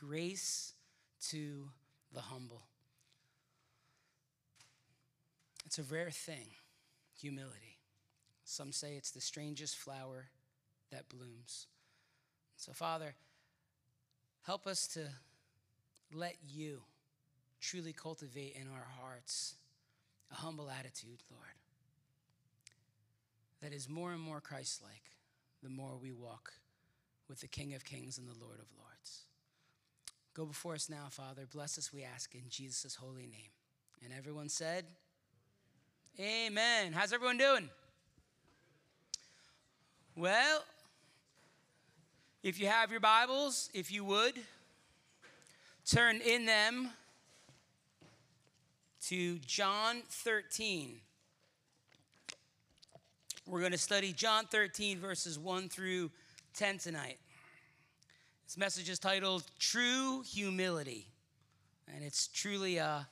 grace to the humble. It's a rare thing, humility. Some say it's the strangest flower that blooms. So, Father, help us to let you truly cultivate in our hearts a humble attitude, Lord, that is more and more Christ like the more we walk with the King of Kings and the Lord of Lords. Go before us now, Father. Bless us, we ask, in Jesus' holy name. And everyone said, Amen. How's everyone doing? Well, if you have your Bibles, if you would, turn in them to John 13. We're going to study John 13, verses 1 through 10 tonight. This message is titled True Humility, and it's truly a,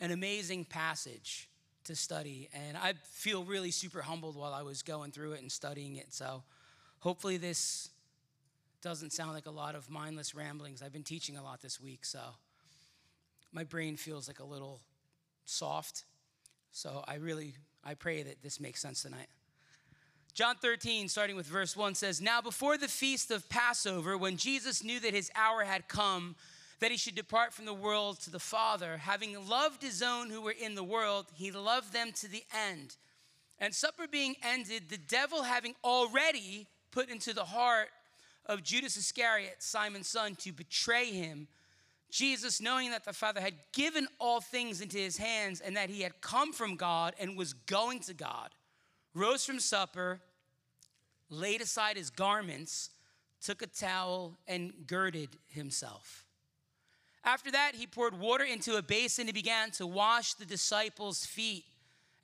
an amazing passage to study. And I feel really super humbled while I was going through it and studying it. So hopefully, this doesn't sound like a lot of mindless ramblings. I've been teaching a lot this week, so my brain feels like a little soft. So I really I pray that this makes sense tonight. John 13, starting with verse 1, says, Now before the feast of Passover, when Jesus knew that his hour had come, that he should depart from the world to the Father, having loved his own who were in the world, he loved them to the end. And supper being ended, the devil having already put into the heart of Judas Iscariot, Simon's son, to betray him, Jesus, knowing that the Father had given all things into his hands and that he had come from God and was going to God, rose from supper, laid aside his garments, took a towel, and girded himself. After that, he poured water into a basin and began to wash the disciples' feet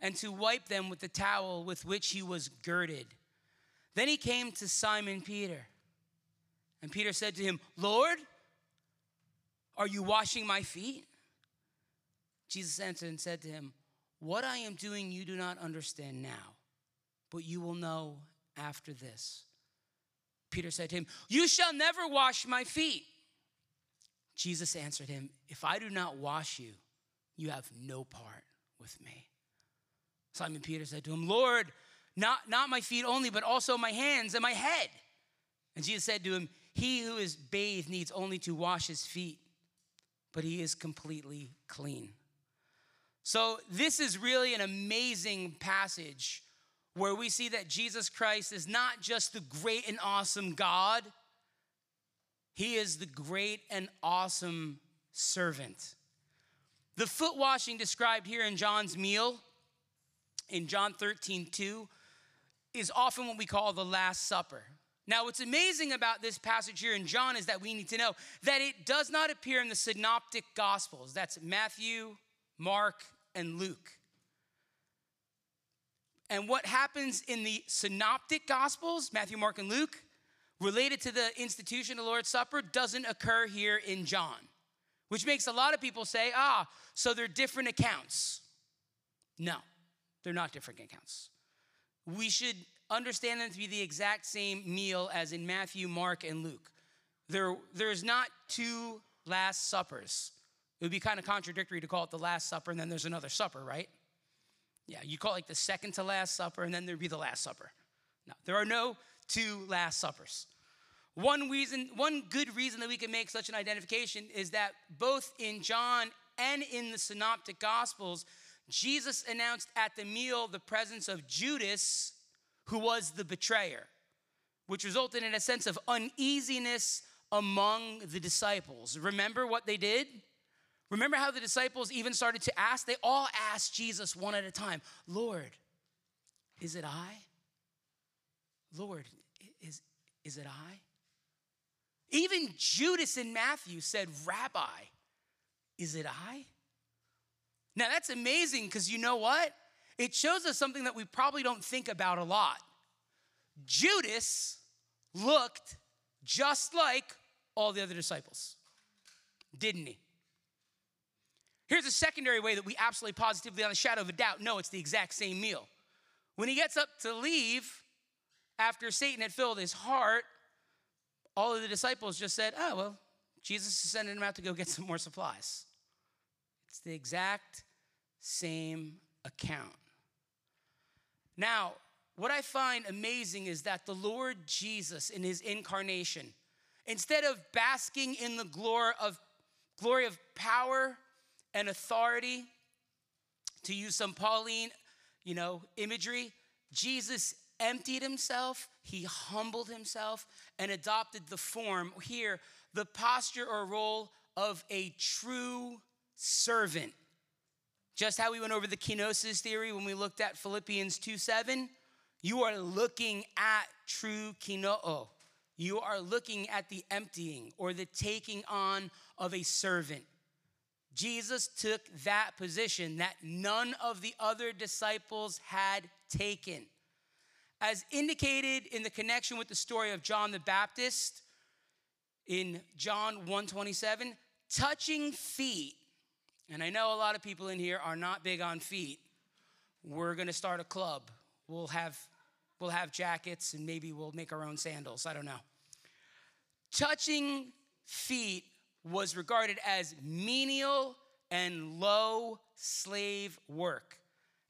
and to wipe them with the towel with which he was girded. Then he came to Simon Peter. And Peter said to him, Lord, are you washing my feet? Jesus answered and said to him, What I am doing you do not understand now but you will know after this. Peter said to him, You shall never wash my feet. Jesus answered him, If I do not wash you, you have no part with me. Simon Peter said to him, Lord, not, not my feet only, but also my hands and my head. And Jesus said to him, He who is bathed needs only to wash his feet, but he is completely clean. So, this is really an amazing passage where we see that Jesus Christ is not just the great and awesome God, he is the great and awesome servant. The foot washing described here in John's meal, in John 13, 2, is often what we call the Last Supper. Now, what's amazing about this passage here in John is that we need to know that it does not appear in the synoptic gospels. That's Matthew, Mark, and Luke. And what happens in the synoptic gospels, Matthew, Mark, and Luke, related to the institution of the Lord's Supper, doesn't occur here in John, which makes a lot of people say, ah, so they're different accounts. No, they're not different accounts. We should understand them to be the exact same meal as in Matthew, Mark, and Luke. There, there's not two Last Suppers. It would be kind of contradictory to call it the Last Supper and then there's another supper, right? Yeah, you call it like the second to last supper, and then there'd be the last supper. No, there are no two last suppers. One reason, one good reason that we can make such an identification is that both in John and in the synoptic gospels, Jesus announced at the meal the presence of Judas, who was the betrayer, which resulted in a sense of uneasiness among the disciples. Remember what they did? Remember how the disciples even started to ask? They all asked Jesus one at a time Lord, is it I? Lord, is, is it I? Even Judas in Matthew said, Rabbi, is it I? Now that's amazing because you know what? It shows us something that we probably don't think about a lot. Judas looked just like all the other disciples, didn't he? Here's a secondary way that we absolutely positively, on the shadow of a doubt, know it's the exact same meal. When he gets up to leave, after Satan had filled his heart, all of the disciples just said, Oh, well, Jesus is sending them out to go get some more supplies. It's the exact same account. Now, what I find amazing is that the Lord Jesus in his incarnation, instead of basking in the glory of glory of power and authority, to use some Pauline, you know, imagery, Jesus emptied himself, he humbled himself and adopted the form here, the posture or role of a true servant. Just how we went over the kenosis theory when we looked at Philippians 2 7, you are looking at true kinoo. Oh, you are looking at the emptying or the taking on of a servant. Jesus took that position that none of the other disciples had taken. As indicated in the connection with the story of John the Baptist in John 127, touching feet, and I know a lot of people in here are not big on feet. We're to start a club. We'll have we'll have jackets and maybe we'll make our own sandals. I don't know. Touching feet was regarded as menial and low slave work.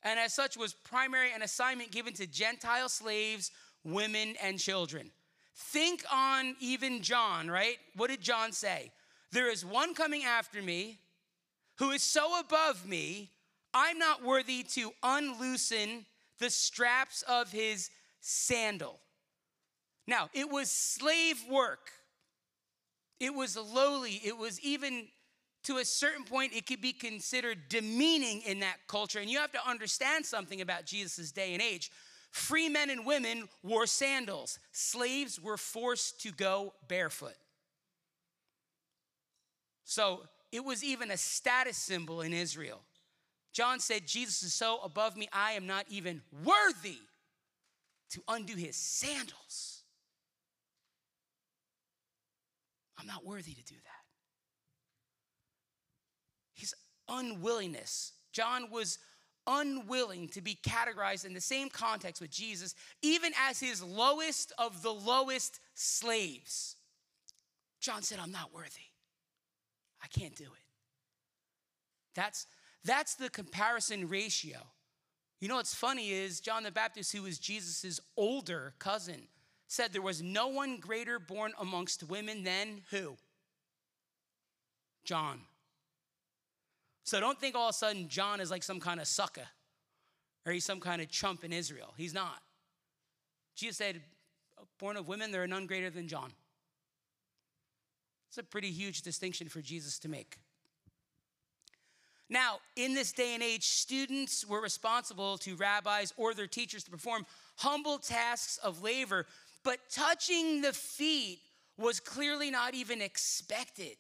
And as such was primary an assignment given to Gentile slaves, women, and children. Think on even John, right? What did John say? There is one coming after me who is so above me, I'm not worthy to unloosen the straps of his sandal. Now, it was slave work. It was lowly. It was even to a certain point, it could be considered demeaning in that culture. And you have to understand something about Jesus' day and age. Free men and women wore sandals, slaves were forced to go barefoot. So it was even a status symbol in Israel. John said, Jesus is so above me, I am not even worthy to undo his sandals. I'm not worthy to do that. His unwillingness. John was unwilling to be categorized in the same context with Jesus, even as his lowest of the lowest slaves. John said, I'm not worthy. I can't do it. That's, that's the comparison ratio. You know what's funny is John the Baptist, who was Jesus' older cousin, said there was no one greater born amongst women than who? John. So don't think all of a sudden John is like some kind of sucker or he's some kind of chump in Israel. He's not. Jesus said, born of women, there are none greater than John. It's a pretty huge distinction for Jesus to make. Now, in this day and age, students were responsible to rabbis or their teachers to perform humble tasks of labor, but touching the feet was clearly not even expected.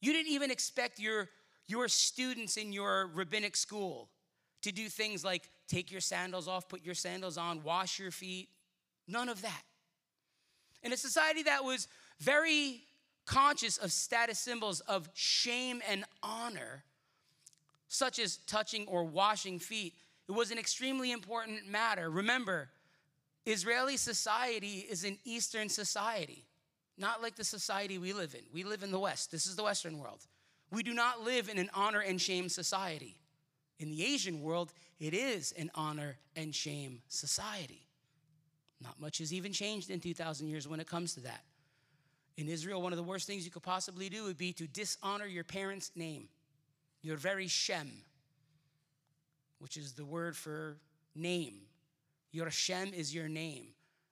You didn't even expect your, your students in your rabbinic school to do things like take your sandals off, put your sandals on, wash your feet. None of that. In a society that was very conscious of status symbols of shame and honor, such as touching or washing feet, it was an extremely important matter. Remember, Israeli society is an Eastern society, not like the society we live in. We live in the West. This is the Western world. We do not live in an honor and shame society. In the Asian world, it is an honor and shame society. Not much has even changed in 2,000 years when it comes to that. In Israel, one of the worst things you could possibly do would be to dishonor your parents' name, your very Shem, which is the word for name. Your Shem is your name.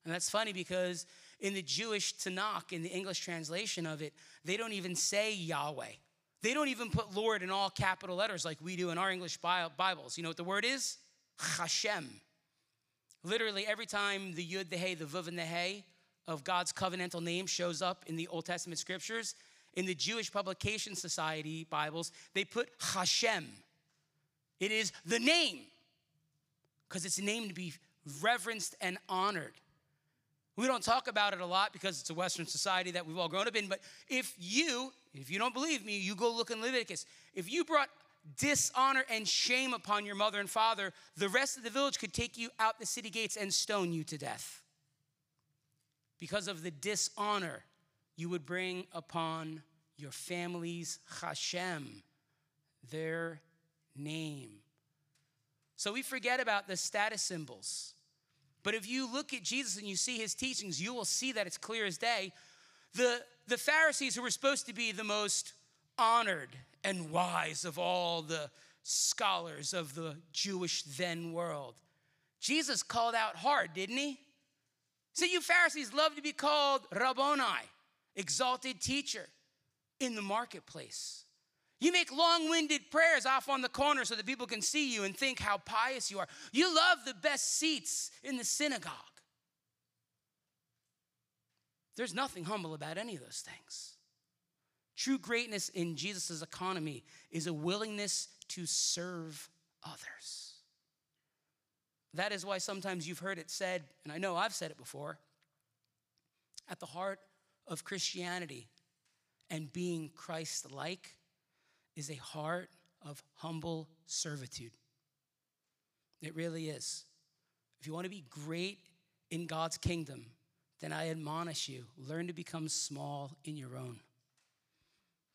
And that's funny because in the Jewish Tanakh, in the English translation of it, they don't even say Yahweh. They don't even put Lord in all capital letters like we do in our English Bibles. You know what the word is? Hashem. Literally, every time the Yud, the Hey, the Vuv, and the Hey of God's covenantal name shows up in the Old Testament scriptures, in the Jewish Publication Society Bibles, they put Hashem. It is the name, because it's a name to be reverenced and honored. We don't talk about it a lot because it's a Western society that we've all grown up in, but if you, if you don't believe me, you go look in Leviticus. If you brought dishonor and shame upon your mother and father, the rest of the village could take you out the city gates and stone you to death because of the dishonor you would bring upon your family's Hashem, their name. So we forget about the status symbols. But if you look at Jesus and you see his teachings, you will see that it's clear as day. The, the Pharisees, who were supposed to be the most honored and wise of all the scholars of the Jewish then world, Jesus called out hard, didn't he? See, you Pharisees love to be called Rabboni, exalted teacher, in the marketplace. You make long winded prayers off on the corner so that people can see you and think how pious you are. You love the best seats in the synagogue. There's nothing humble about any of those things. True greatness in Jesus' economy is a willingness to serve others. That is why sometimes you've heard it said, and I know I've said it before, at the heart of Christianity and being Christ like is a heart of humble servitude. It really is. If you want to be great in God's kingdom, then I admonish you learn to become small in your own.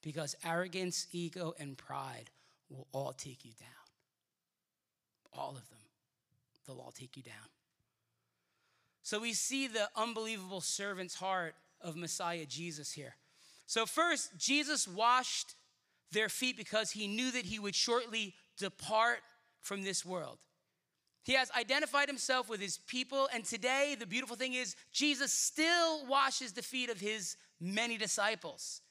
Because arrogance, ego, and pride will all take you down. All of them. They'll all take you down. So we see the unbelievable servant's heart of Messiah Jesus here. So, first, Jesus washed their feet because he knew that he would shortly depart from this world. He has identified himself with his people, and today the beautiful thing is Jesus still washes the feet of his many disciples.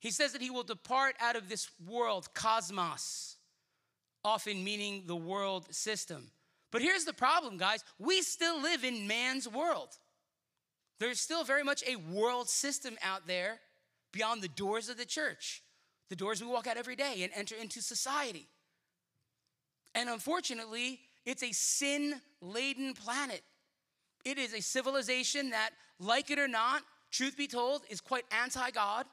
He says that he will depart out of this world, cosmos, often meaning the world system. But here's the problem, guys we still live in man's world. There's still very much a world system out there beyond the doors of the church, the doors we walk out every day and enter into society. And unfortunately, it's a sin laden planet. It is a civilization that, like it or not, truth be told, is quite anti God,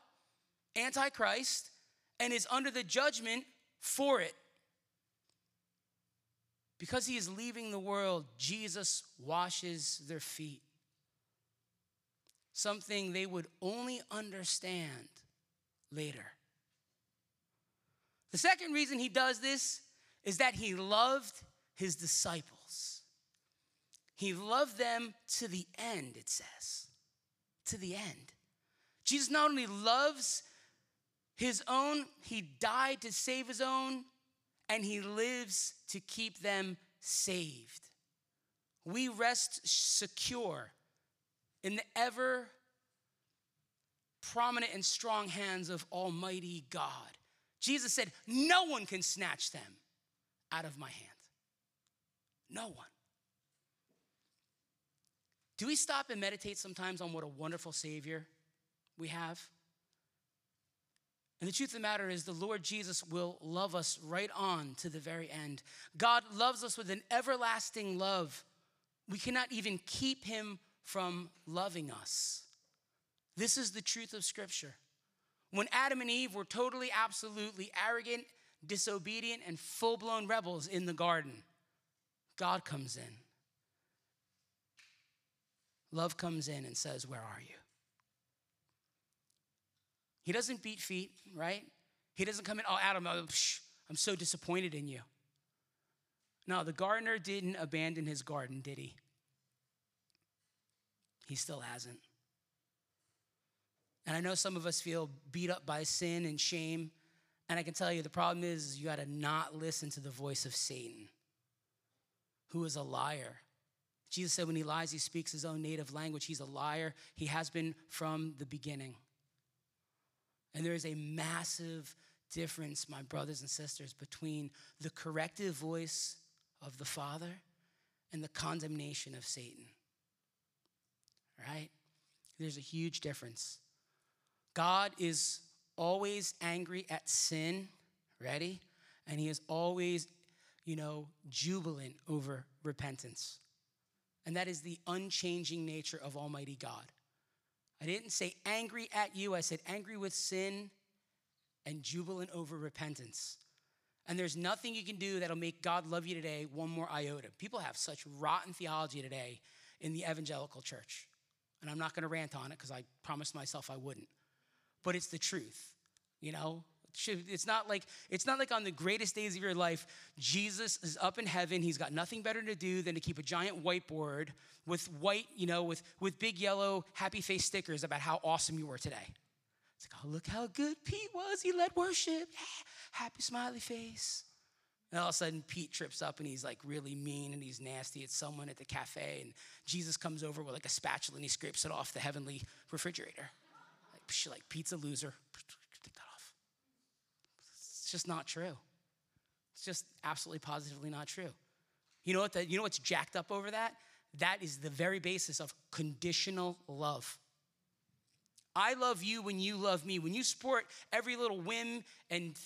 anti Christ, and is under the judgment for it. Because he is leaving the world, Jesus washes their feet something they would only understand later. The second reason he does this is that he loved his disciples. He loved them to the end, it says. To the end. Jesus not only loves his own, he died to save his own, and he lives to keep them saved. We rest secure in the ever prominent and strong hands of Almighty God. Jesus said, No one can snatch them out of my hand. No one. Do we stop and meditate sometimes on what a wonderful Savior we have? And the truth of the matter is, the Lord Jesus will love us right on to the very end. God loves us with an everlasting love. We cannot even keep Him from loving us. This is the truth of Scripture. When Adam and Eve were totally, absolutely arrogant, disobedient, and full blown rebels in the garden, God comes in. Love comes in and says, Where are you? He doesn't beat feet, right? He doesn't come in, Oh, Adam, oh, I'm so disappointed in you. No, the gardener didn't abandon his garden, did he? He still hasn't. And I know some of us feel beat up by sin and shame. And I can tell you the problem is you got to not listen to the voice of Satan, who is a liar. Jesus said when he lies, he speaks his own native language. He's a liar. He has been from the beginning. And there is a massive difference, my brothers and sisters, between the corrective voice of the Father and the condemnation of Satan right? There's a huge difference. God is always angry at sin, ready? And he is always, you know, jubilant over repentance. And that is the unchanging nature of Almighty God. I didn't say angry at you, I said angry with sin and jubilant over repentance. And there's nothing you can do that'll make God love you today one more iota. People have such rotten theology today in the evangelical church. and I'm not going to rant on it because I promised myself I wouldn't. But it's the truth, you know? It's not like it's not like on the greatest days of your life, Jesus is up in heaven. He's got nothing better to do than to keep a giant whiteboard with white, you know, with with big yellow happy face stickers about how awesome you were today. It's like, oh, look how good Pete was. He led worship. Yeah, happy smiley face. And all of a sudden, Pete trips up and he's like really mean and he's nasty. It's someone at the cafe, and Jesus comes over with like a spatula and he scrapes it off the heavenly refrigerator. Like, like pizza loser. Take that off. It's just not true. It's just absolutely positively not true. You know what? The, you know what's jacked up over that? That is the very basis of conditional love. I love you when you love me. When you support every little whim and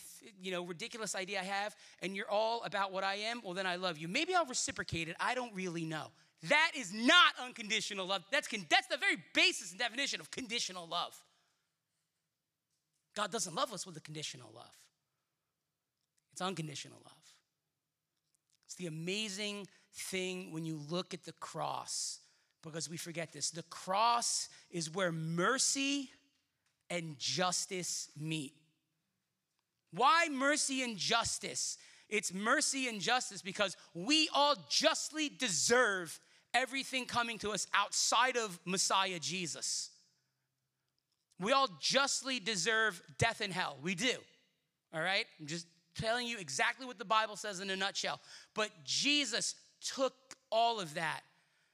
you know ridiculous idea I have and you're all about what I am, well then I love you. Maybe I'll reciprocate it. I don't really know. That is not unconditional love. That's con- that's the very basis and definition of conditional love. God doesn't love us with a conditional love. It's unconditional love. It's the amazing thing when you look at the cross because we forget this. The cross is where mercy and justice meet. Why mercy and justice? It's mercy and justice because we all justly deserve everything coming to us outside of Messiah Jesus. We all justly deserve death and hell. We do. All right? I'm just telling you exactly what the Bible says in a nutshell. But Jesus took all of that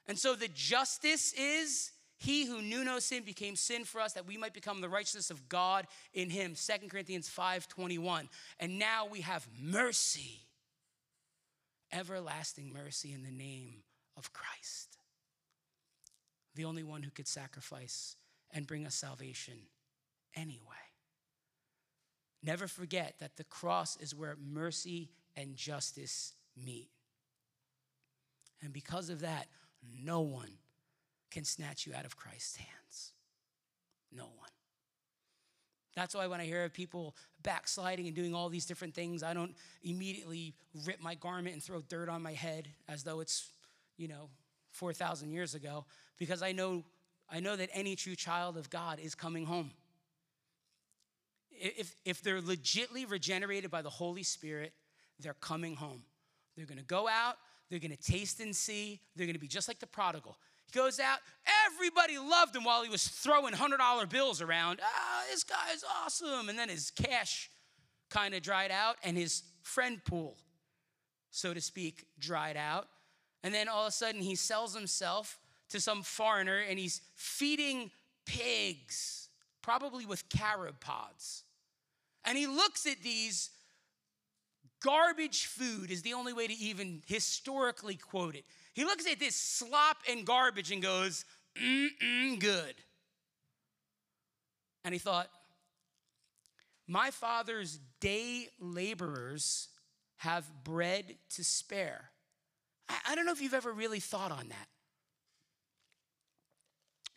and so the justice is he who knew no sin became sin for us that we might become the righteousness of God in him. Second Corinthians 5:21. And now we have mercy. Everlasting mercy in the name of Christ. The only one who could sacrifice and bring us salvation anyway. Never forget that the cross is where mercy and justice meet. And because of that, no one can snatch you out of Christ's hands. No one. That's why when I hear of people backsliding and doing all these different things, I don't immediately rip my garment and throw dirt on my head as though it's, you know, 4,000 years ago, because I know, I know that any true child of God is coming home. If, if they're legitly regenerated by the Holy Spirit, they're coming home. They're gonna go out, they're to taste and see. They're to be just like the prodigal. He goes out. Everybody loved him while he was throwing $100 bills around. Ah, this guy's awesome. And then his cash kind of dried out and his friend pool, so to speak, dried out. And then all of a sudden he sells himself to some foreigner and he's feeding pigs, probably with carob pods. And he looks at these Garbage food is the only way to even historically quote it. He looks at this slop and garbage and goes, mm good. And he thought, my father's day laborers have bread to spare. I, I don't know if you've ever really thought on that.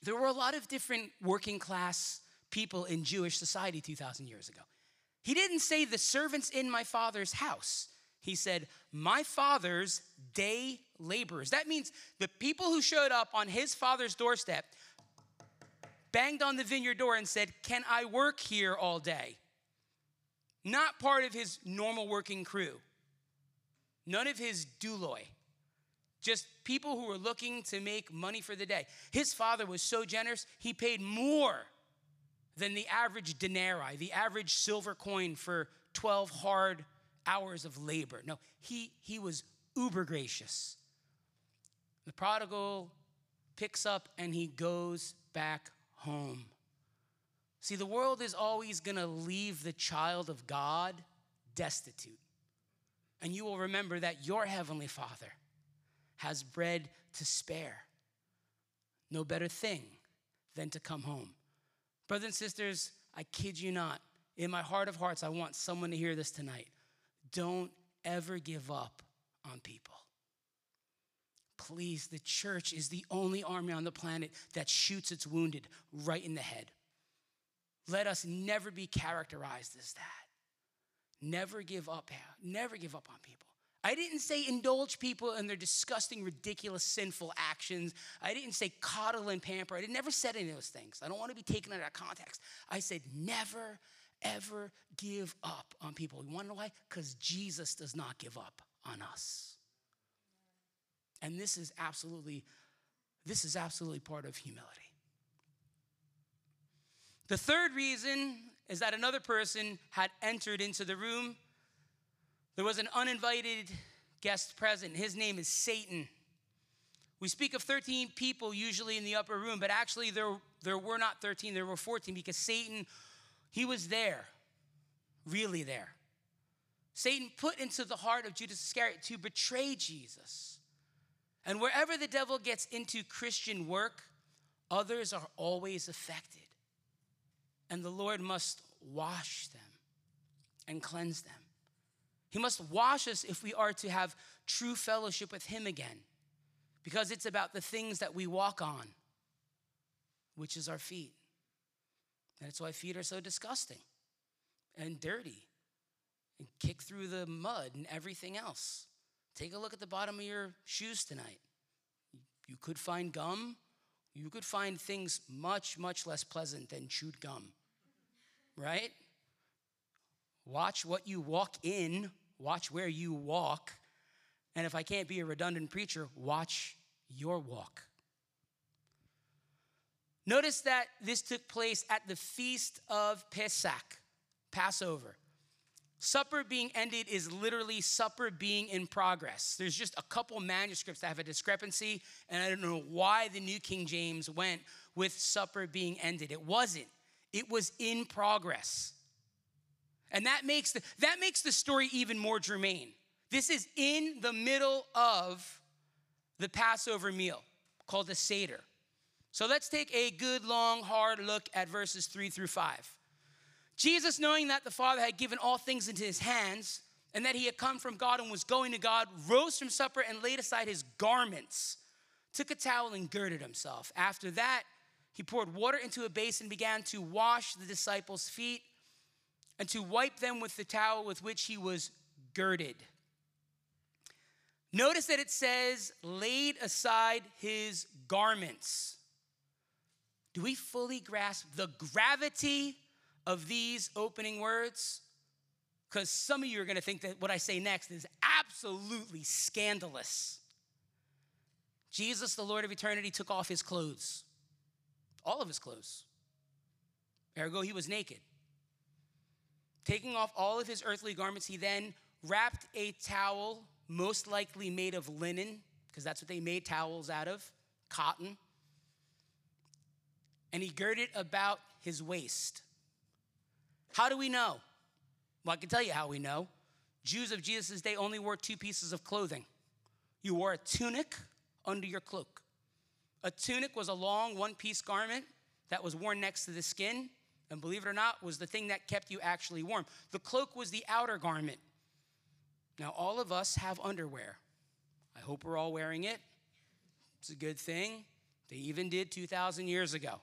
There were a lot of different working class people in Jewish society 2,000 years ago. He didn't say the servants in my father's house. He said, my father's day laborers. That means the people who showed up on his father's doorstep banged on the vineyard door and said, Can I work here all day? Not part of his normal working crew, none of his douloi, just people who were looking to make money for the day. His father was so generous, he paid more than the average denarii, the average silver coin for 12 hard hours of labor. No, he, he was uber gracious. The prodigal picks up and he goes back home. See, the world is always going to leave the child of God destitute. And you will remember that your heavenly Father has bread to spare. No better thing than to come home. Brothers and sisters, I kid you not. In my heart of hearts, I want someone to hear this tonight. Don't ever give up on people. Please, the church is the only army on the planet that shoots its wounded right in the head. Let us never be characterized as that. Never give up. Never give up on people. I didn't say indulge people in their disgusting, ridiculous, sinful actions. I didn't say coddle and pamper. I never said any of those things. I don't want to be taken out of context. I said never, ever give up on people. You want to know why? Because Jesus does not give up on us. And this is absolutely, this is absolutely part of humility. The third reason is that another person had entered into the room. There was an uninvited guest present. His name is Satan. We speak of 13 people usually in the upper room, but actually there, there were not 13, there were 14 because Satan, he was there, really there. Satan put into the heart of Judas Iscariot to betray Jesus. And wherever the devil gets into Christian work, others are always affected. And the Lord must wash them and cleanse them. He must wash us if we are to have true fellowship with Him again, because it's about the things that we walk on, which is our feet. And That's why feet are so disgusting and dirty and kick through the mud and everything else. Take a look at the bottom of your shoes tonight. You could find gum. You could find things much, much less pleasant than chewed gum, right? Watch what you walk in, watch where you walk. And if I can't be a redundant preacher, watch your walk. Notice that this took place at the feast of Pesach, Passover. Supper being ended is literally supper being in progress. There's just a couple manuscripts that have a discrepancy, and I don't know why the New King James went with supper being ended. It wasn't, it was in progress. And that makes the, that makes the story even more germane. This is in the middle of the Passover meal called the Seder. So let's take a good, long, hard look at verses three through five. Jesus, knowing that the Father had given all things into his hands and that he had come from God and was going to God, rose from supper and laid aside his garments, took a towel and girded himself. After that, he poured water into a basin and began to wash the disciples' feet and to wipe them with the towel with which he was girded. Notice that it says, laid aside his garments. Do we fully grasp the gravity of these opening words? Because some of you are going to think that what I say next is absolutely scandalous. Jesus, the Lord of eternity, took off his clothes, all of his clothes. Ergo, he was naked. Taking off all of his earthly garments, he then wrapped a towel, most likely made of linen, because that's what they made towels out of, cotton, and he girded about his waist. How do we know? Well, I can tell you how we know. Jews of Jesus' day only wore two pieces of clothing. You wore a tunic under your cloak. A tunic was a long one piece garment that was worn next to the skin, and believe it or not, was the thing that kept you actually warm. The cloak was the outer garment. Now, all of us have underwear. I hope we're all wearing it. It's a good thing. They even did 2,000 years ago.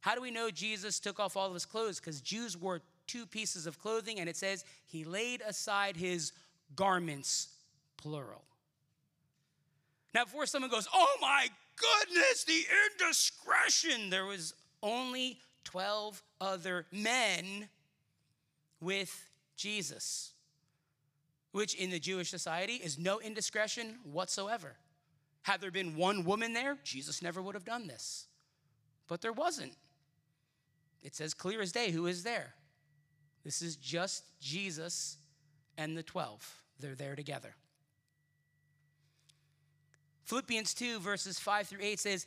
How do we know Jesus took off all of his clothes? Because Jews wore two pieces of clothing, and it says he laid aside his garments, plural. Now, before someone goes, oh my goodness, the indiscretion, there was only 12 other men with Jesus, which in the Jewish society is no indiscretion whatsoever. Had there been one woman there, Jesus never would have done this. But there wasn't. It says clear as day who is there. This is just Jesus and the 12. They're there together. Philippians 2, verses 5 through 8 says,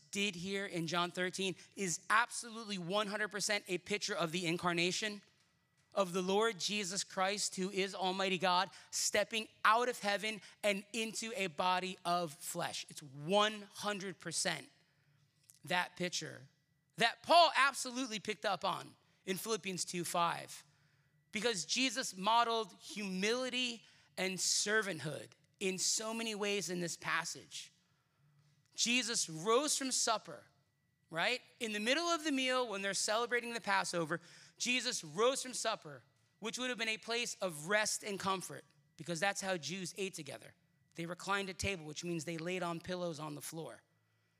did here in John 13 is absolutely 100% a picture of the incarnation? of the Lord Jesus Christ, who is Almighty God, stepping out of heaven and into a body of flesh. It's 100% that picture that Paul absolutely picked up on in Philippians 2 5. Because Jesus modeled humility and servanthood in so many ways in this passage. Jesus rose from supper, right? In the middle of the meal, when they're celebrating the Passover, Jesus rose from supper, which would have been a place of rest and comfort, because that's how Jews ate together. They reclined at table, which means they laid on pillows on the floor.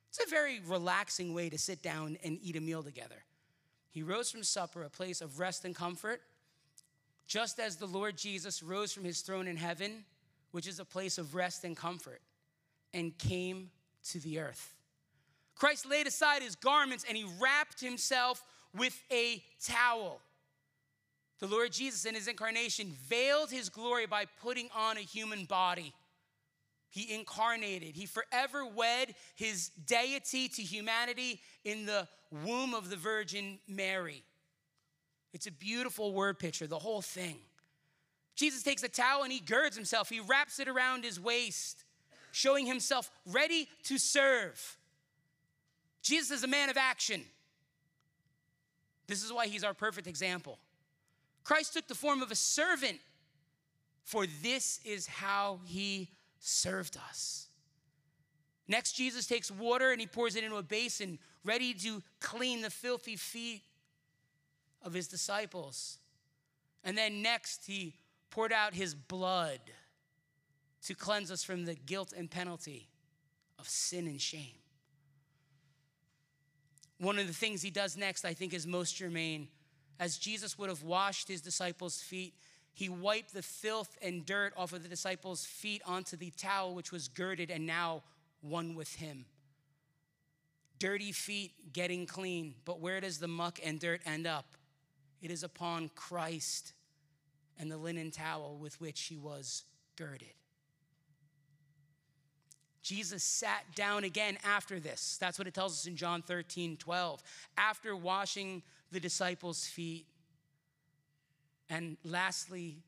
It's a very relaxing way to sit down and eat a meal together. He rose from supper, a place of rest and comfort, just as the Lord Jesus rose from his throne in heaven, which is a place of rest and comfort, and came to the earth. Christ laid aside his garments and he wrapped himself with a towel. The Lord Jesus, in his incarnation, veiled his glory by putting on a human body. He incarnated, he forever wed his deity to humanity in the womb of the Virgin Mary. It's a beautiful word picture, the whole thing. Jesus takes a towel and he girds himself, he wraps it around his waist, showing himself ready to serve. Jesus is a man of action. This is why he's our perfect example. Christ took the form of a servant, for this is how he served us. Next, Jesus takes water and he pours it into a basin, ready to clean the filthy feet of his disciples. And then next, he poured out his blood to cleanse us from the guilt and penalty of sin and shame. One of the things he does next, I think, is most germane. As Jesus would have washed his disciples' feet, he wiped the filth and dirt off of the disciples' feet onto the towel which was girded and now one with him. Dirty feet getting clean, but where does the muck and dirt end up? It is upon Christ and the linen towel with which he was girded. Jesus sat down again after this. That's what it tells us in John 13, 12. After washing the disciples' feet. And lastly,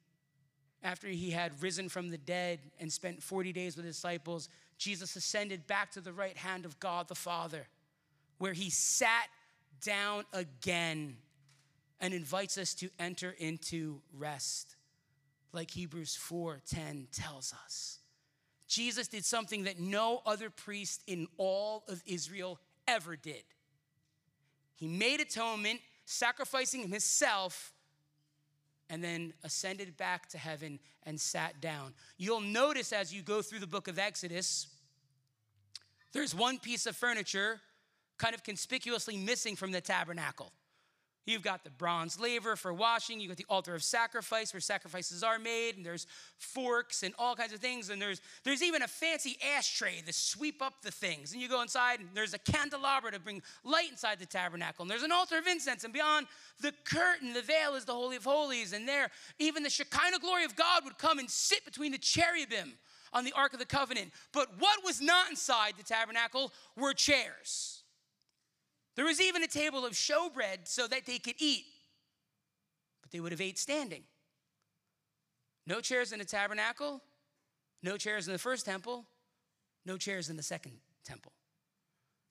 after he had risen from the dead and spent 40 days with his disciples, Jesus ascended back to the right hand of God the Father, where he sat down again and invites us to enter into rest, like Hebrews 4:10 tells us. Jesus did something that no other priest in all of Israel ever did. He made atonement, sacrificing himself, and then ascended back to heaven and sat down. You'll notice as you go through the book of Exodus, there's one piece of furniture kind of conspicuously missing from the tabernacle. You've got the bronze laver for washing. You've got the altar of sacrifice where sacrifices are made, and there's forks and all kinds of things. And there's, there's even a fancy ashtray to sweep up the things. And you go inside, and there's a candelabra to bring light inside the tabernacle. And there's an altar of incense. And beyond the curtain, the veil is the Holy of Holies. And there, even the Shekinah glory of God would come and sit between the cherubim on the Ark of the Covenant. But what was not inside the tabernacle were chairs. There was even a table of showbread so that they could eat, but they would have ate standing. No chairs in the tabernacle, no chairs in the first temple, no chairs in the second temple.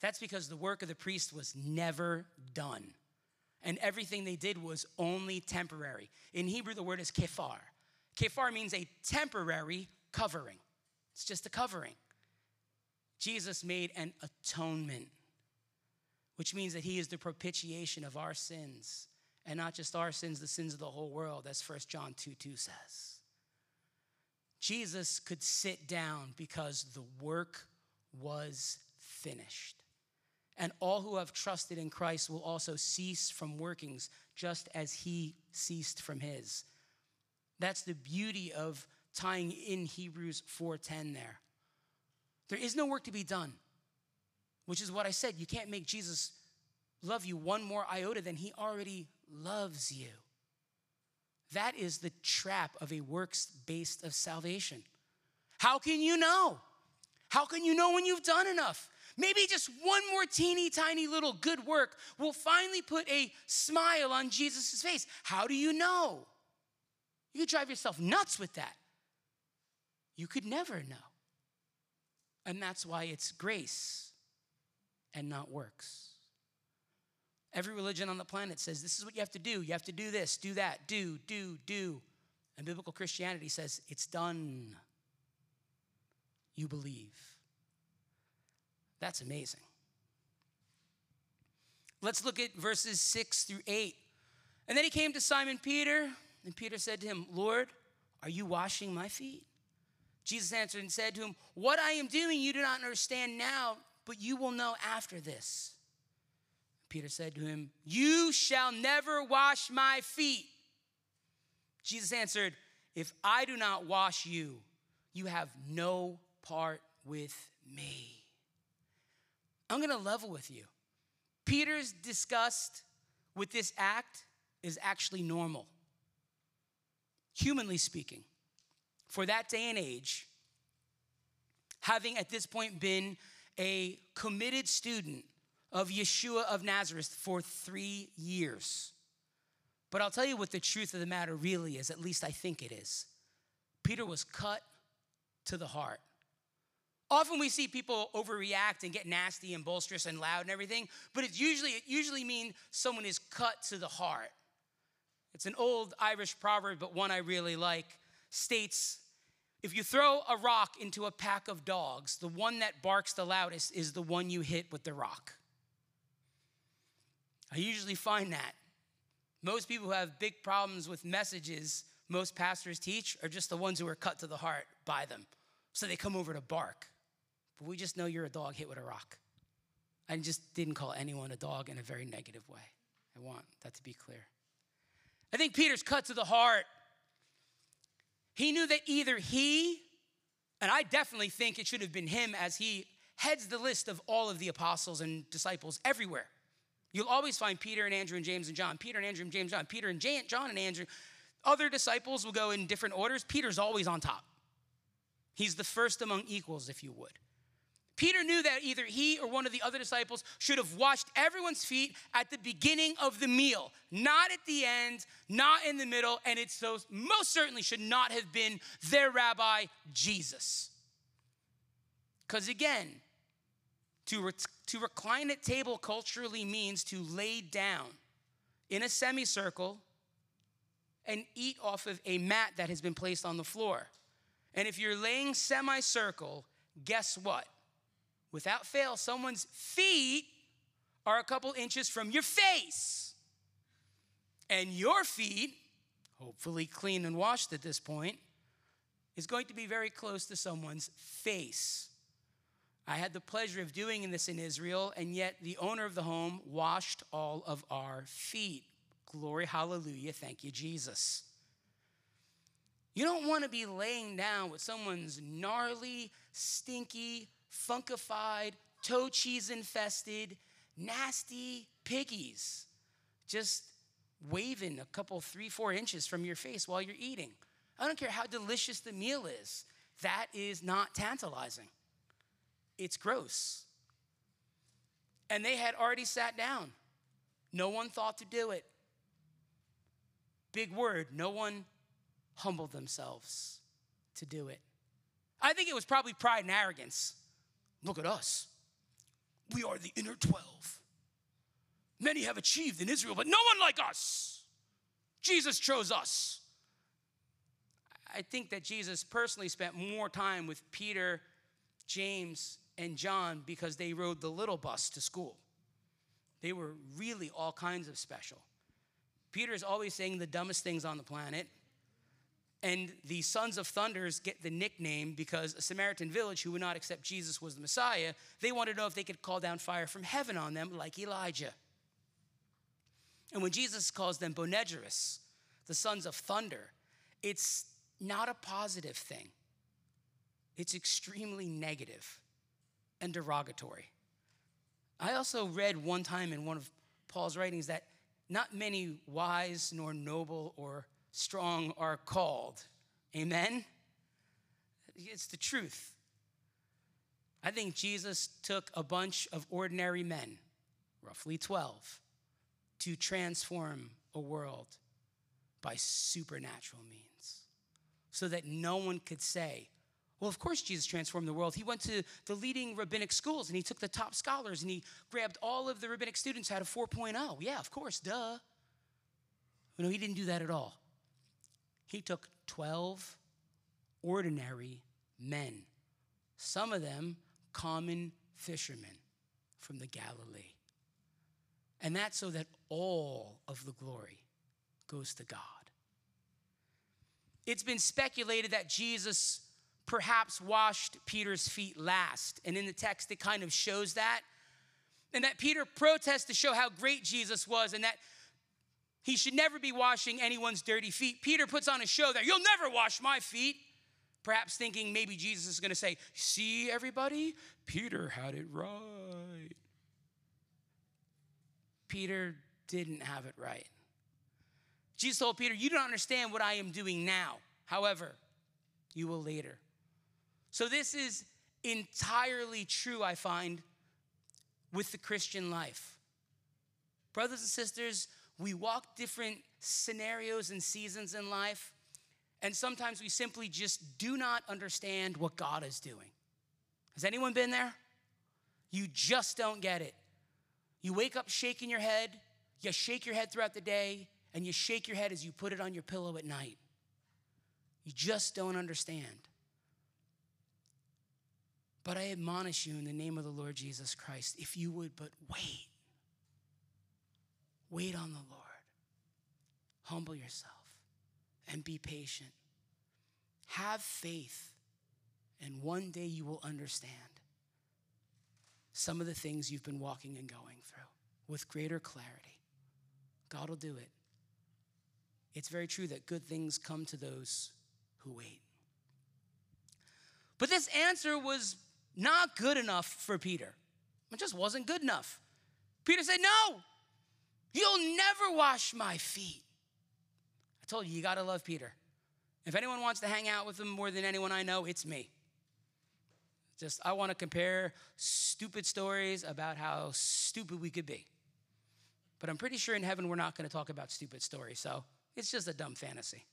That's because the work of the priest was never done. And everything they did was only temporary. In Hebrew, the word is kephar. Kephar means a temporary covering, it's just a covering. Jesus made an atonement which means that he is the propitiation of our sins, and not just our sins, the sins of the whole world, as 1 John 2 2 says. Jesus could sit down because the work was finished. And all who have trusted in Christ will also cease from workings just as he ceased from his. That's the beauty of tying in Hebrews 4:10 there. There is no work to be done which is what I said. You can't make Jesus love you one more iota than he already loves you. That is the trap of a works based of salvation. How can you know? How can you know when you've done enough? Maybe just one more teeny tiny little good work will finally put a smile on Jesus' face. How do you know? You could drive yourself nuts with that. You could never know. And that's why it's grace and not works. Every religion on the planet says this is what you have to do. You have to do this, do that, do, do, do. And biblical Christianity says it's done. You believe. That's amazing. Let's look at verses 6 through 8. And then he came to Simon Peter, and Peter said to him, Lord, are you washing my feet? Jesus answered and said to him, What I am doing you do not understand now, but you will know after this. Peter said to him, You shall never wash my feet. Jesus answered, If I do not wash you, you have no part with me. I'm gonna level with you. Peter's disgust with this act is actually normal, humanly speaking for that day and age, having at this point been a committed student of Yeshua of Nazareth for three years. But I'll tell you what the truth of the matter really is, at least I think it is. Peter was cut to the heart. Often we see people overreact and get nasty and boisterous and loud and everything, but it's usually it usually means someone is cut to the heart. It's an old Irish proverb, but one I really like, states if you throw a rock into a pack of dogs, the one that barks the loudest is the one you hit with the rock. I usually find that. Most people who have big problems with messages most pastors teach are just the ones who are cut to the heart by them. So they come over to bark. But we just know you're a dog hit with a rock. I just didn't call anyone a dog in a very negative way. I want that to be clear. I think Peter's cut to the heart he knew that either he, and I definitely think it should have been him as he heads the list of all of the apostles and disciples everywhere. You'll always find Peter and Andrew and James and John, Peter and Andrew and James and John, Peter and John and Andrew. Other disciples will go in different orders. Peter's always on top. He's the first among equals, if you would. Peter knew that either he or one of the other disciples should have washed everyone's feet at the beginning of the meal, not at the end, not in the middle, and it so most certainly should not have been their rabbi, Jesus. Because again, to, re- to recline at table culturally means to lay down in a semicircle and eat off of a mat that has been placed on the floor. And if you're laying semicircle, guess what? Without fail, someone's feet are a couple inches from your face. And your feet, hopefully clean and washed at this point, is going to be very close to someone's face. I had the pleasure of doing this in Israel, and yet the owner of the home washed all of our feet. Glory, hallelujah, thank you, Jesus. You don't want to be laying down with someone's gnarly, stinky, funkified, toe cheese infested, nasty piggies just waving a couple, three, four inches from your face while you're eating. I don't care how delicious the meal is, that is not tantalizing. It's gross. And they had already sat down. No one thought to do it. Big word, no one humbled themselves to do it. I think it was probably pride and arrogance. Look at us. We are the inner 12. Many have achieved in Israel, but no one like us. Jesus chose us. I think that Jesus personally spent more time with Peter, James, and John because they rode the little bus to school. They were really all kinds of special. Peter is always saying the dumbest things on the planet. And the sons of thunders get the nickname because a Samaritan village who would not accept Jesus was the Messiah, they wanted to know if they could call down fire from heaven on them like Elijah. And when Jesus calls them Boanerges, the sons of thunder, it's not a positive thing. It's extremely negative and derogatory. I also read one time in one of Paul's writings that not many wise nor noble or strong are called. Amen? It's the truth. I think Jesus took a bunch of ordinary men, roughly 12, to transform a world by supernatural means so that no one could say, well, of course, Jesus transformed the world. He went to the leading rabbinic schools and he took the top scholars and he grabbed all of the rabbinic students had a 4.0. Yeah, of course, duh. No, he didn't do that at all. He took 12 ordinary men, some of them common fishermen from the Galilee. And that's so that all of the glory goes to God. It's been speculated that Jesus perhaps washed Peter's feet last. And in the text, it kind of shows that. And that Peter protests to show how great Jesus was and that he should never be washing anyone's dirty feet. Peter puts on a show that you'll never wash my feet. Perhaps thinking maybe Jesus is going to say, See, everybody, Peter had it right. Peter didn't have it right. Jesus told Peter, You don't understand what I am doing now. However, you will later. So, this is entirely true, I find, with the Christian life. Brothers and sisters, we walk different scenarios and seasons in life, and sometimes we simply just do not understand what God is doing. Has anyone been there? You just don't get it. You wake up shaking your head, you shake your head throughout the day, and you shake your head as you put it on your pillow at night. You just don't understand. But I admonish you in the name of the Lord Jesus Christ, if you would but wait, wait on the Lord, humble yourself, and be patient. Have faith, and one day you will understand some of the things you've been walking and going through with greater clarity. God will do it. It's very true that good things come to those who wait. But this answer was not good enough for Peter. It just wasn't good enough. Peter said, No, you'll never wash my feet. I told you, you got to love Peter. If anyone wants to hang out with him more than anyone I know, it's me. Just, I want to compare stupid stories about how stupid we could be. But I'm pretty sure in heaven we're not to talk about stupid stories, so it's just a dumb fantasy.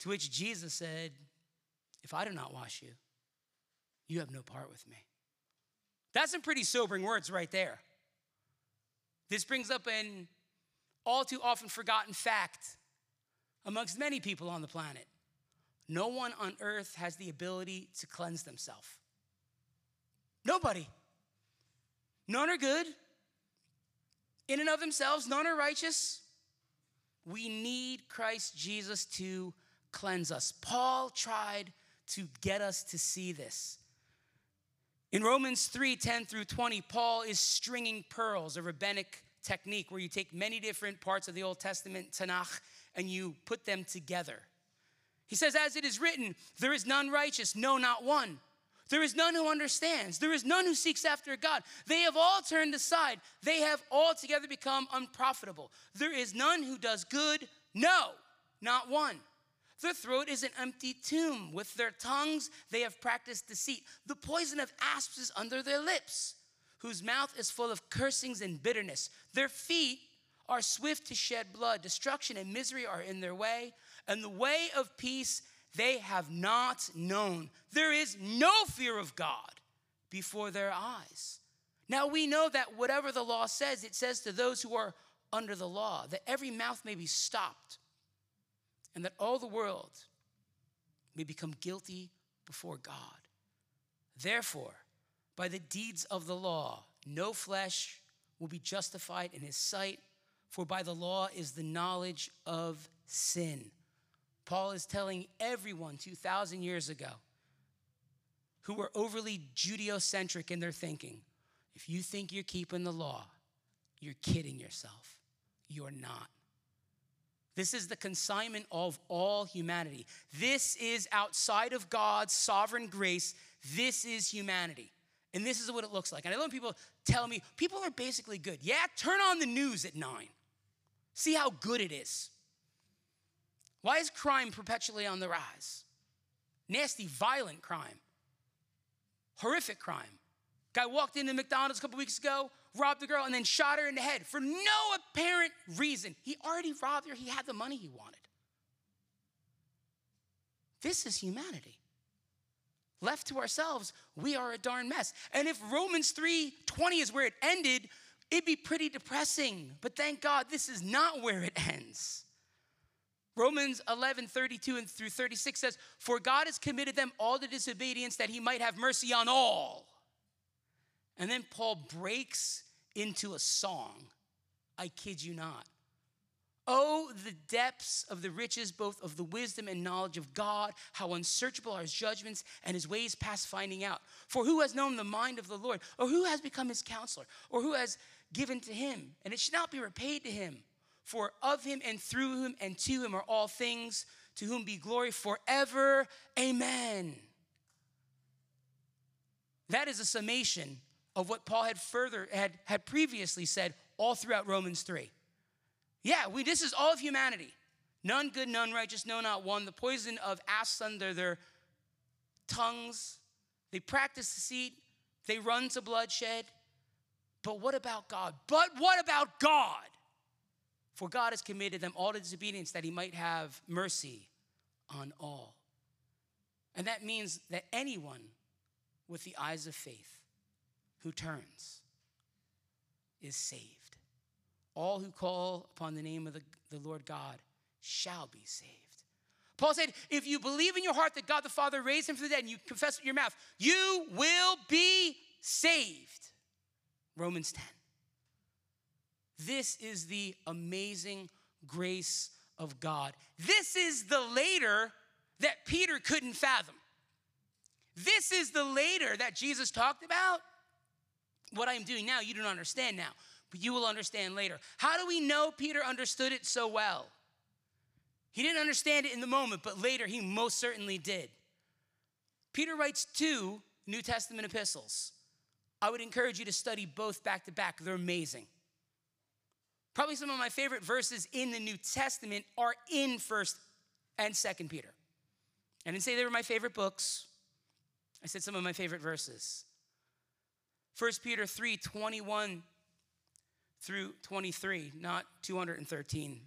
To which Jesus said, If I do not wash you, you have no part with me. That's some pretty sobering words right there. This brings up an all too often forgotten fact amongst many people on the planet. No one on earth has the ability to cleanse themselves. Nobody. None are good. In and of themselves, none are righteous. We need Christ Jesus to cleanse us. Paul tried to get us to see this. In Romans 3 10 through 20, Paul is stringing pearls, a rabbinic technique where you take many different parts of the Old Testament, Tanakh, and you put them together. He says, As it is written, there is none righteous, no, not one. There is none who understands. There is none who seeks after God. They have all turned aside. They have altogether become unprofitable. There is none who does good, no, not one. Their throat is an empty tomb. With their tongues, they have practiced deceit. The poison of asps is under their lips, whose mouth is full of cursings and bitterness. Their feet are swift to shed blood. Destruction and misery are in their way, and the way of peace they have not known. There is no fear of God before their eyes. Now we know that whatever the law says, it says to those who are under the law, that every mouth may be stopped and that all the world may become guilty before God. Therefore, by the deeds of the law, no flesh will be justified in his sight, for by the law is the knowledge of sin. Paul is telling everyone 2,000 years ago who were overly Judeocentric in their thinking if you think you're keeping the law, you're kidding yourself. You're not. This is the consignment of all humanity. This is outside of God's sovereign grace. This is humanity. And this is what it looks like. And I love people tell me people are basically good. Yeah, turn on the news at nine. See how good it is. Why is crime perpetually on the rise? Nasty, violent crime. Horrific crime. Guy walked into McDonald's a couple weeks ago, robbed the girl, and then shot her in the head for no apparent reason. He already robbed her, he had the money he wanted. This is humanity. Left to ourselves, we are a darn mess. And if Romans 3:20 is where it ended, it'd be pretty depressing. But thank God this is not where it ends. Romans 11, 32 and through 36 says, For God has committed them all to disobedience that he might have mercy on all. And then Paul breaks into a song. I kid you not. Oh, the depths of the riches, both of the wisdom and knowledge of God, how unsearchable are his judgments and his ways past finding out. For who has known the mind of the Lord, or who has become his counselor, or who has given to him, and it shall not be repaid to him? For of him and through him and to him are all things, to whom be glory forever. Amen. That is a summation of what Paul had further had, had previously said all throughout Romans 3. Yeah, we this is all of humanity. None good, none righteous, no not one. The poison of asps under their tongues. They practice deceit. They run to bloodshed. But what about God? But what about God? For God has committed them all to disobedience that he might have mercy on all. And that means that anyone with the eyes of faith who turns is saved. All who call upon the name of the, the Lord God shall be saved. Paul said, if you believe in your heart that God the Father raised him from the dead and you confess with your mouth, you will be saved. Romans 10. This is the amazing grace of God. This is the later that Peter couldn't fathom. This is the later that Jesus talked about. What I'm doing now, you don't understand now, but you will understand later. How do we know Peter understood it so well? He didn't understand it in the moment, but later he most certainly did. Peter writes two New Testament epistles. I would encourage you to study both back to back, they're amazing. Probably some of my favorite verses in the New Testament are in 1st and 2nd Peter. I didn't say they were my favorite books. I said some of my favorite verses. 1 Peter 3 21 through 23, not 213.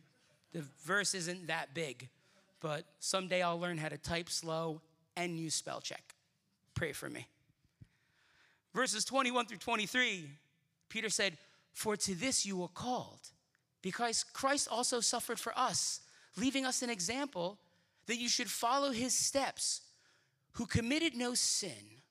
The verse isn't that big, but someday I'll learn how to type slow and use spell check. Pray for me. Verses 21 through 23, Peter said, For to this you were called because Christ also suffered for us, leaving us an example that you should follow his steps, who committed no sin,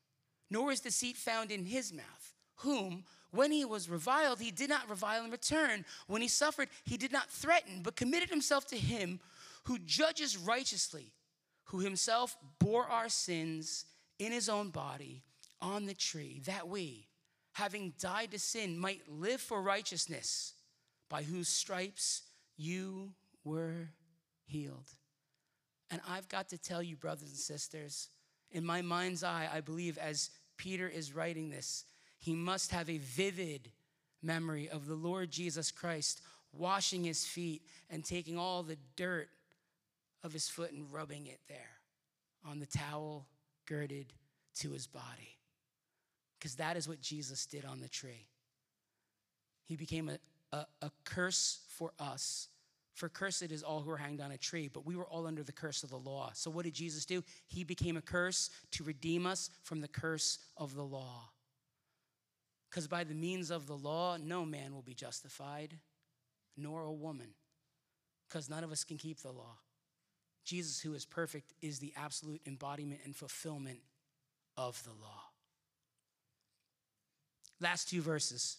nor is deceit found in his mouth, whom, when he was reviled, he did not revile in return. When he suffered, he did not threaten, but committed himself to him who judges righteously, who himself bore our sins in his own body on the tree, that we, having died to sin, might live for righteousness by whose stripes you were healed. And I've got to tell you, brothers and sisters, in my mind's eye, I believe as Peter is writing this, he must have a vivid memory of the Lord Jesus Christ washing his feet and taking all the dirt of his foot and rubbing it there on the towel girded to his body. Because that is what Jesus did on the tree. He became a, a, a curse for us. For cursed is all who are hanged on a tree, but we were all under the curse of the law. So what did Jesus do? He became a curse to redeem us from the curse of the law. Because by the means of the law, no man will be justified, nor a woman, because none of us can keep the law. Jesus, who is perfect, is the absolute embodiment and fulfillment of the law. Last two verses.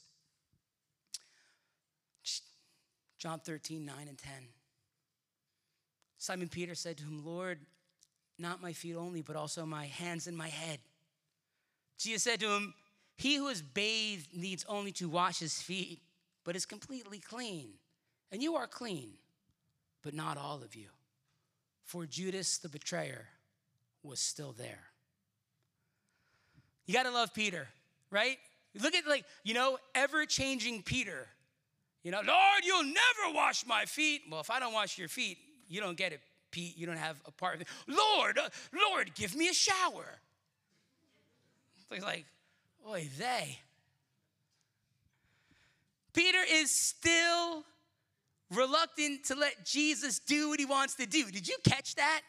John 13, 9 and 10. Simon Peter said to him, Lord, not my feet only, but also my hands and my head. Jesus said to him, He who is bathed needs only to wash his feet, but is completely clean. And you are clean, but not all of you. For Judas the betrayer was still there. You gotta love Peter, right? Look at, like, you know, ever changing Peter you know, Lord, you'll never wash my feet. Well, if I don't wash your feet, you don't get it, Pete. You don't have a part of it. Lord, uh, Lord, give me a shower. He's like, oy they. Peter is still reluctant to let Jesus do what he wants to do. Did you catch that?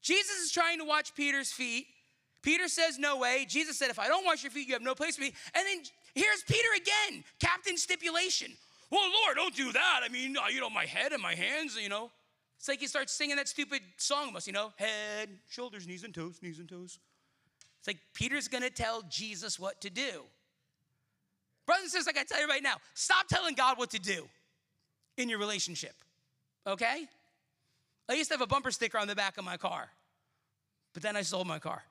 Jesus is trying to watch Peter's feet. Peter says, No way. Jesus said, If I don't wash your feet, you have no place for me. And then here's Peter again, captain stipulation. Well, Lord, don't do that. I mean, you know, my head and my hands, you know. It's like he starts singing that stupid song of us, you know, head, shoulders, knees and toes, knees and toes. It's like Peter's gonna tell Jesus what to do. Brothers and sisters, like I tell you right now, stop telling God what to do in your relationship, okay? I used to have a bumper sticker on the back of my car, but then I sold my car,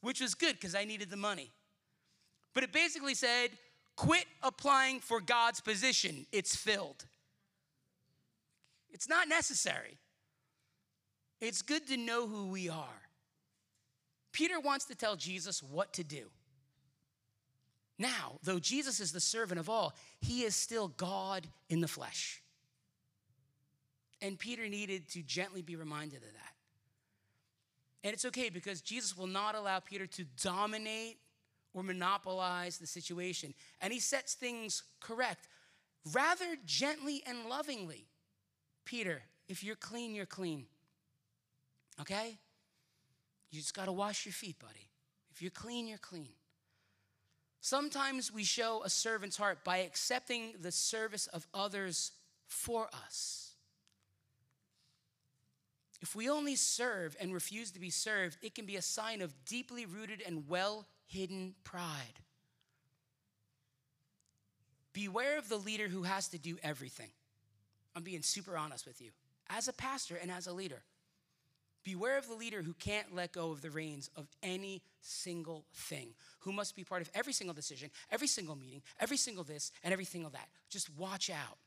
which was good because I needed the money. But it basically said, quit applying for God's position, it's filled. It's not necessary. It's good to know who we are. Peter wants to tell Jesus what to do. Now, though Jesus is the servant of all, he is still God in the flesh. And Peter needed to gently be reminded of that. And it's okay because Jesus will not allow Peter to dominate or monopolize the situation. And he sets things correct, rather gently and lovingly. Peter, if you're clean, you're clean. Okay? You just got to wash your feet, buddy. If you're clean, you're clean. Sometimes we show a servant's heart by accepting the service of others for us. If we only serve and refuse to be served, it can be a sign of deeply rooted and well hidden pride. Beware of the leader who has to do everything. I'm being super honest with you. As a pastor and as a leader, Beware of the leader who can't let go of the reins of any single thing, who must be part of every single decision, every single meeting, every single this, and every single that. Just watch out.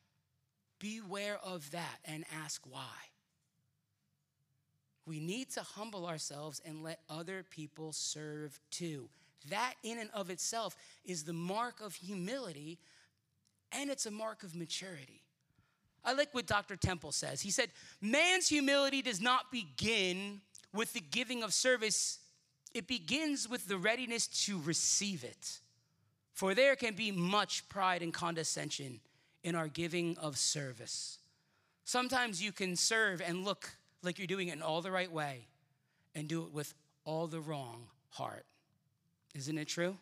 Beware of that and ask why. We need to humble ourselves and let other people serve too. That, in and of itself, is the mark of humility and it's a mark of maturity. I like what Dr. Temple says. He said, Man's humility does not begin with the giving of service, it begins with the readiness to receive it. For there can be much pride and condescension in our giving of service. Sometimes you can serve and look like you're doing it in all the right way and do it with all the wrong heart. Isn't it true?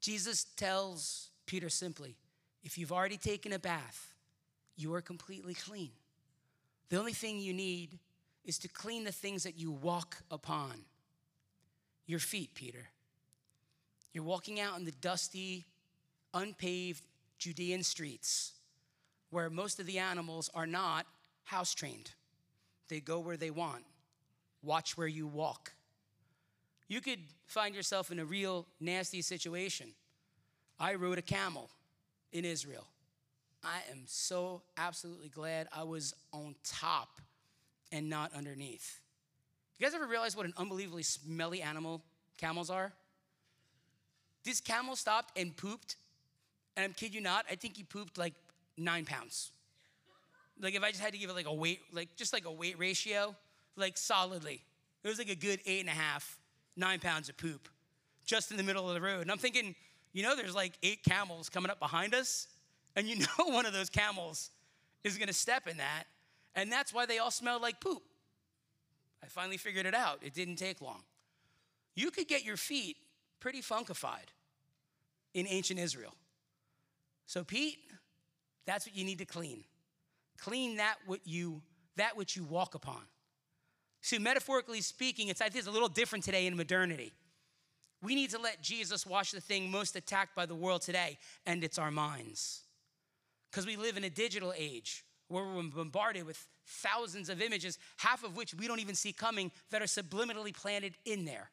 Jesus tells Peter simply, if you've already taken a bath, you are completely clean. The only thing you need is to clean the things that you walk upon. Your feet, Peter. You're walking out in the dusty, unpaved Judean streets where most of the animals are not house trained. They go where they want. Watch where you walk. You could find yourself in a real nasty situation. I rode a camel in Israel. I am so absolutely glad I was on top and not underneath. You guys ever realize what an unbelievably smelly animal camels are? This camel stopped and pooped, and I'm kidding you not, I think he pooped like nine pounds. Like if I just had to give it like a weight, like just like a weight ratio, like solidly. It was like a good eight and a half, nine pounds of poop just in the middle of the road. And I'm thinking, you know, there's like eight camels coming up behind us, and you know one of those camels is gonna step in that, and that's why they all smell like poop. I finally figured it out. It didn't take long. You could get your feet pretty funkified in ancient Israel. So, Pete, that's what you need to clean. Clean that what you that which you walk upon. See, metaphorically speaking, it's I think it's a little different today in modernity. We need to let Jesus wash the thing most attacked by the world today, and it's our minds. Because we live in a digital age where we're bombarded with thousands of images, half of which we don't even see coming, that are subliminally planted in there.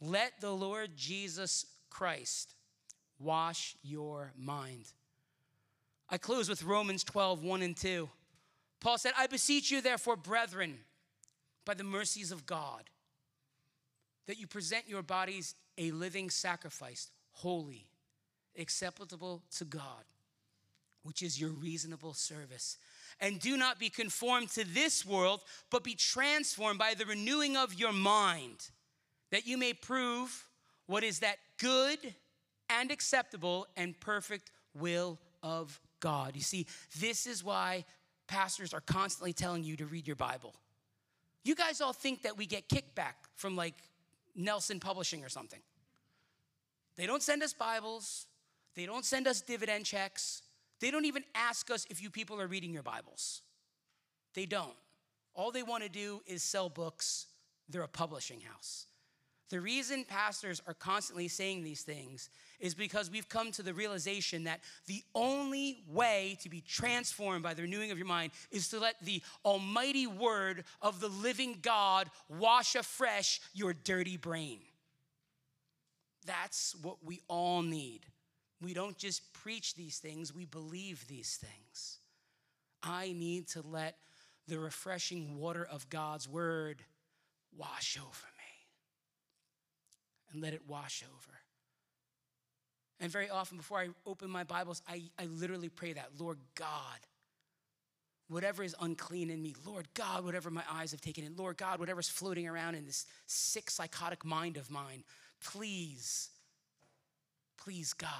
Let the Lord Jesus Christ wash your mind. I close with Romans 12, 1 and 2. Paul said, I beseech you, therefore, brethren, by the mercies of God that you present your bodies a living sacrifice, holy, acceptable to God, which is your reasonable service. And do not be conformed to this world, but be transformed by the renewing of your mind, that you may prove what is that good and acceptable and perfect will of God. You see, this is why pastors are constantly telling you to read your Bible. You guys all think that we get kickback from like Nelson Publishing or something. They don't send us Bibles, they don't send us dividend checks, they don't even ask us if you people are reading your Bibles. They don't. All they want to do is sell books. They're a publishing house. The reason pastors are constantly saying these things is because we've come to the realization that the only way to be transformed by the renewing of your mind is to let the almighty word of the living God wash afresh your dirty brain. That's what we all need. We don't just preach these things, we believe these things. I need to let the refreshing water of God's word wash over me and let it wash over. And very often, before I open my Bibles, I, I literally pray that, Lord God, whatever is unclean in me, Lord God, whatever my eyes have taken in, Lord God, whatever's floating around in this sick, psychotic mind of mine, please, please, God,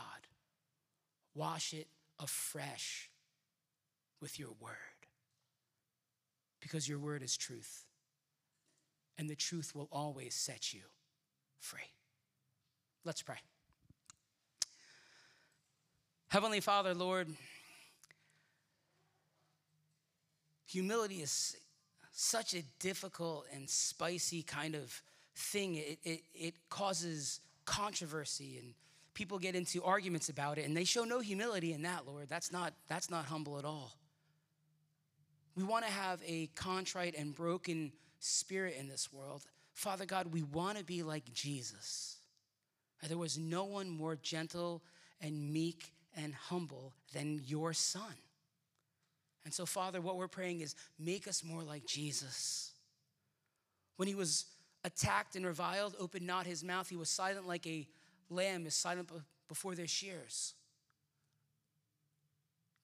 wash it afresh with your word. Because your word is truth, and the truth will always set you free. Let's pray. Heavenly Father, Lord, humility is such a difficult and spicy kind of thing. It, it, it, causes controversy and people get into arguments about it and they show no humility in that, Lord. That's not, that's not humble at all. We want to have a contrite and broken spirit in this world. Father God, we want to be like Jesus. There was no one more gentle and meek and humble than your son. And so, Father, what we're praying is make us more like Jesus. When he was attacked and reviled, opened not his mouth. He was silent like a lamb is silent before their shears.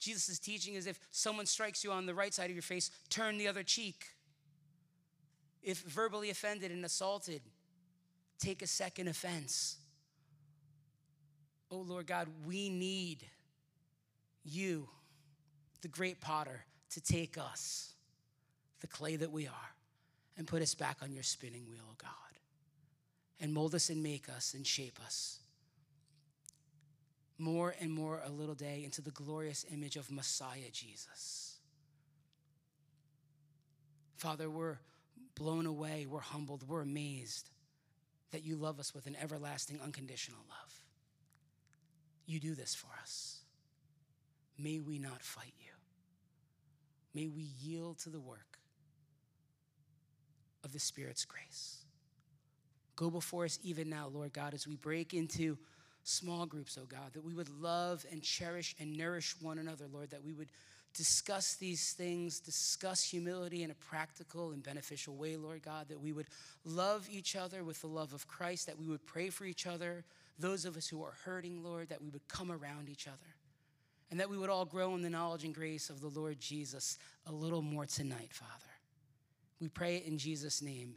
Jesus' teaching is if someone strikes you on the right side of your face, turn the other cheek. If verbally offended and assaulted, take a second offense. Oh Lord God, we need you, the great potter, to take us, the clay that we are, and put us back on your spinning wheel, oh God, and mold us and make us and shape us more and more a little day into the glorious image of Messiah Jesus. Father, we're blown away, we're humbled, we're amazed that you love us with an everlasting, unconditional love. You do this for us. May we not fight you. May we yield to the work of the Spirit's grace. Go before us even now, Lord God, as we break into small groups, oh God, that we would love and cherish and nourish one another, Lord, that we would discuss these things, discuss humility in a practical and beneficial way, Lord God, that we would love each other with the love of Christ, that we would pray for each other, those of us who are hurting, Lord, that we would come around each other, and that we would all grow in the knowledge and grace of the Lord Jesus a little more tonight, Father. We pray it in Jesus' name.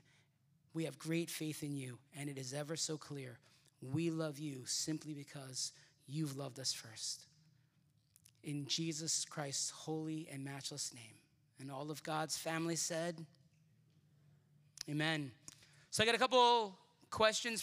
We have great faith in you, and it is ever so clear. We love you simply because you've loved us first. In Jesus Christ's holy and matchless name. And all of God's family said, Amen. So I got a couple questions.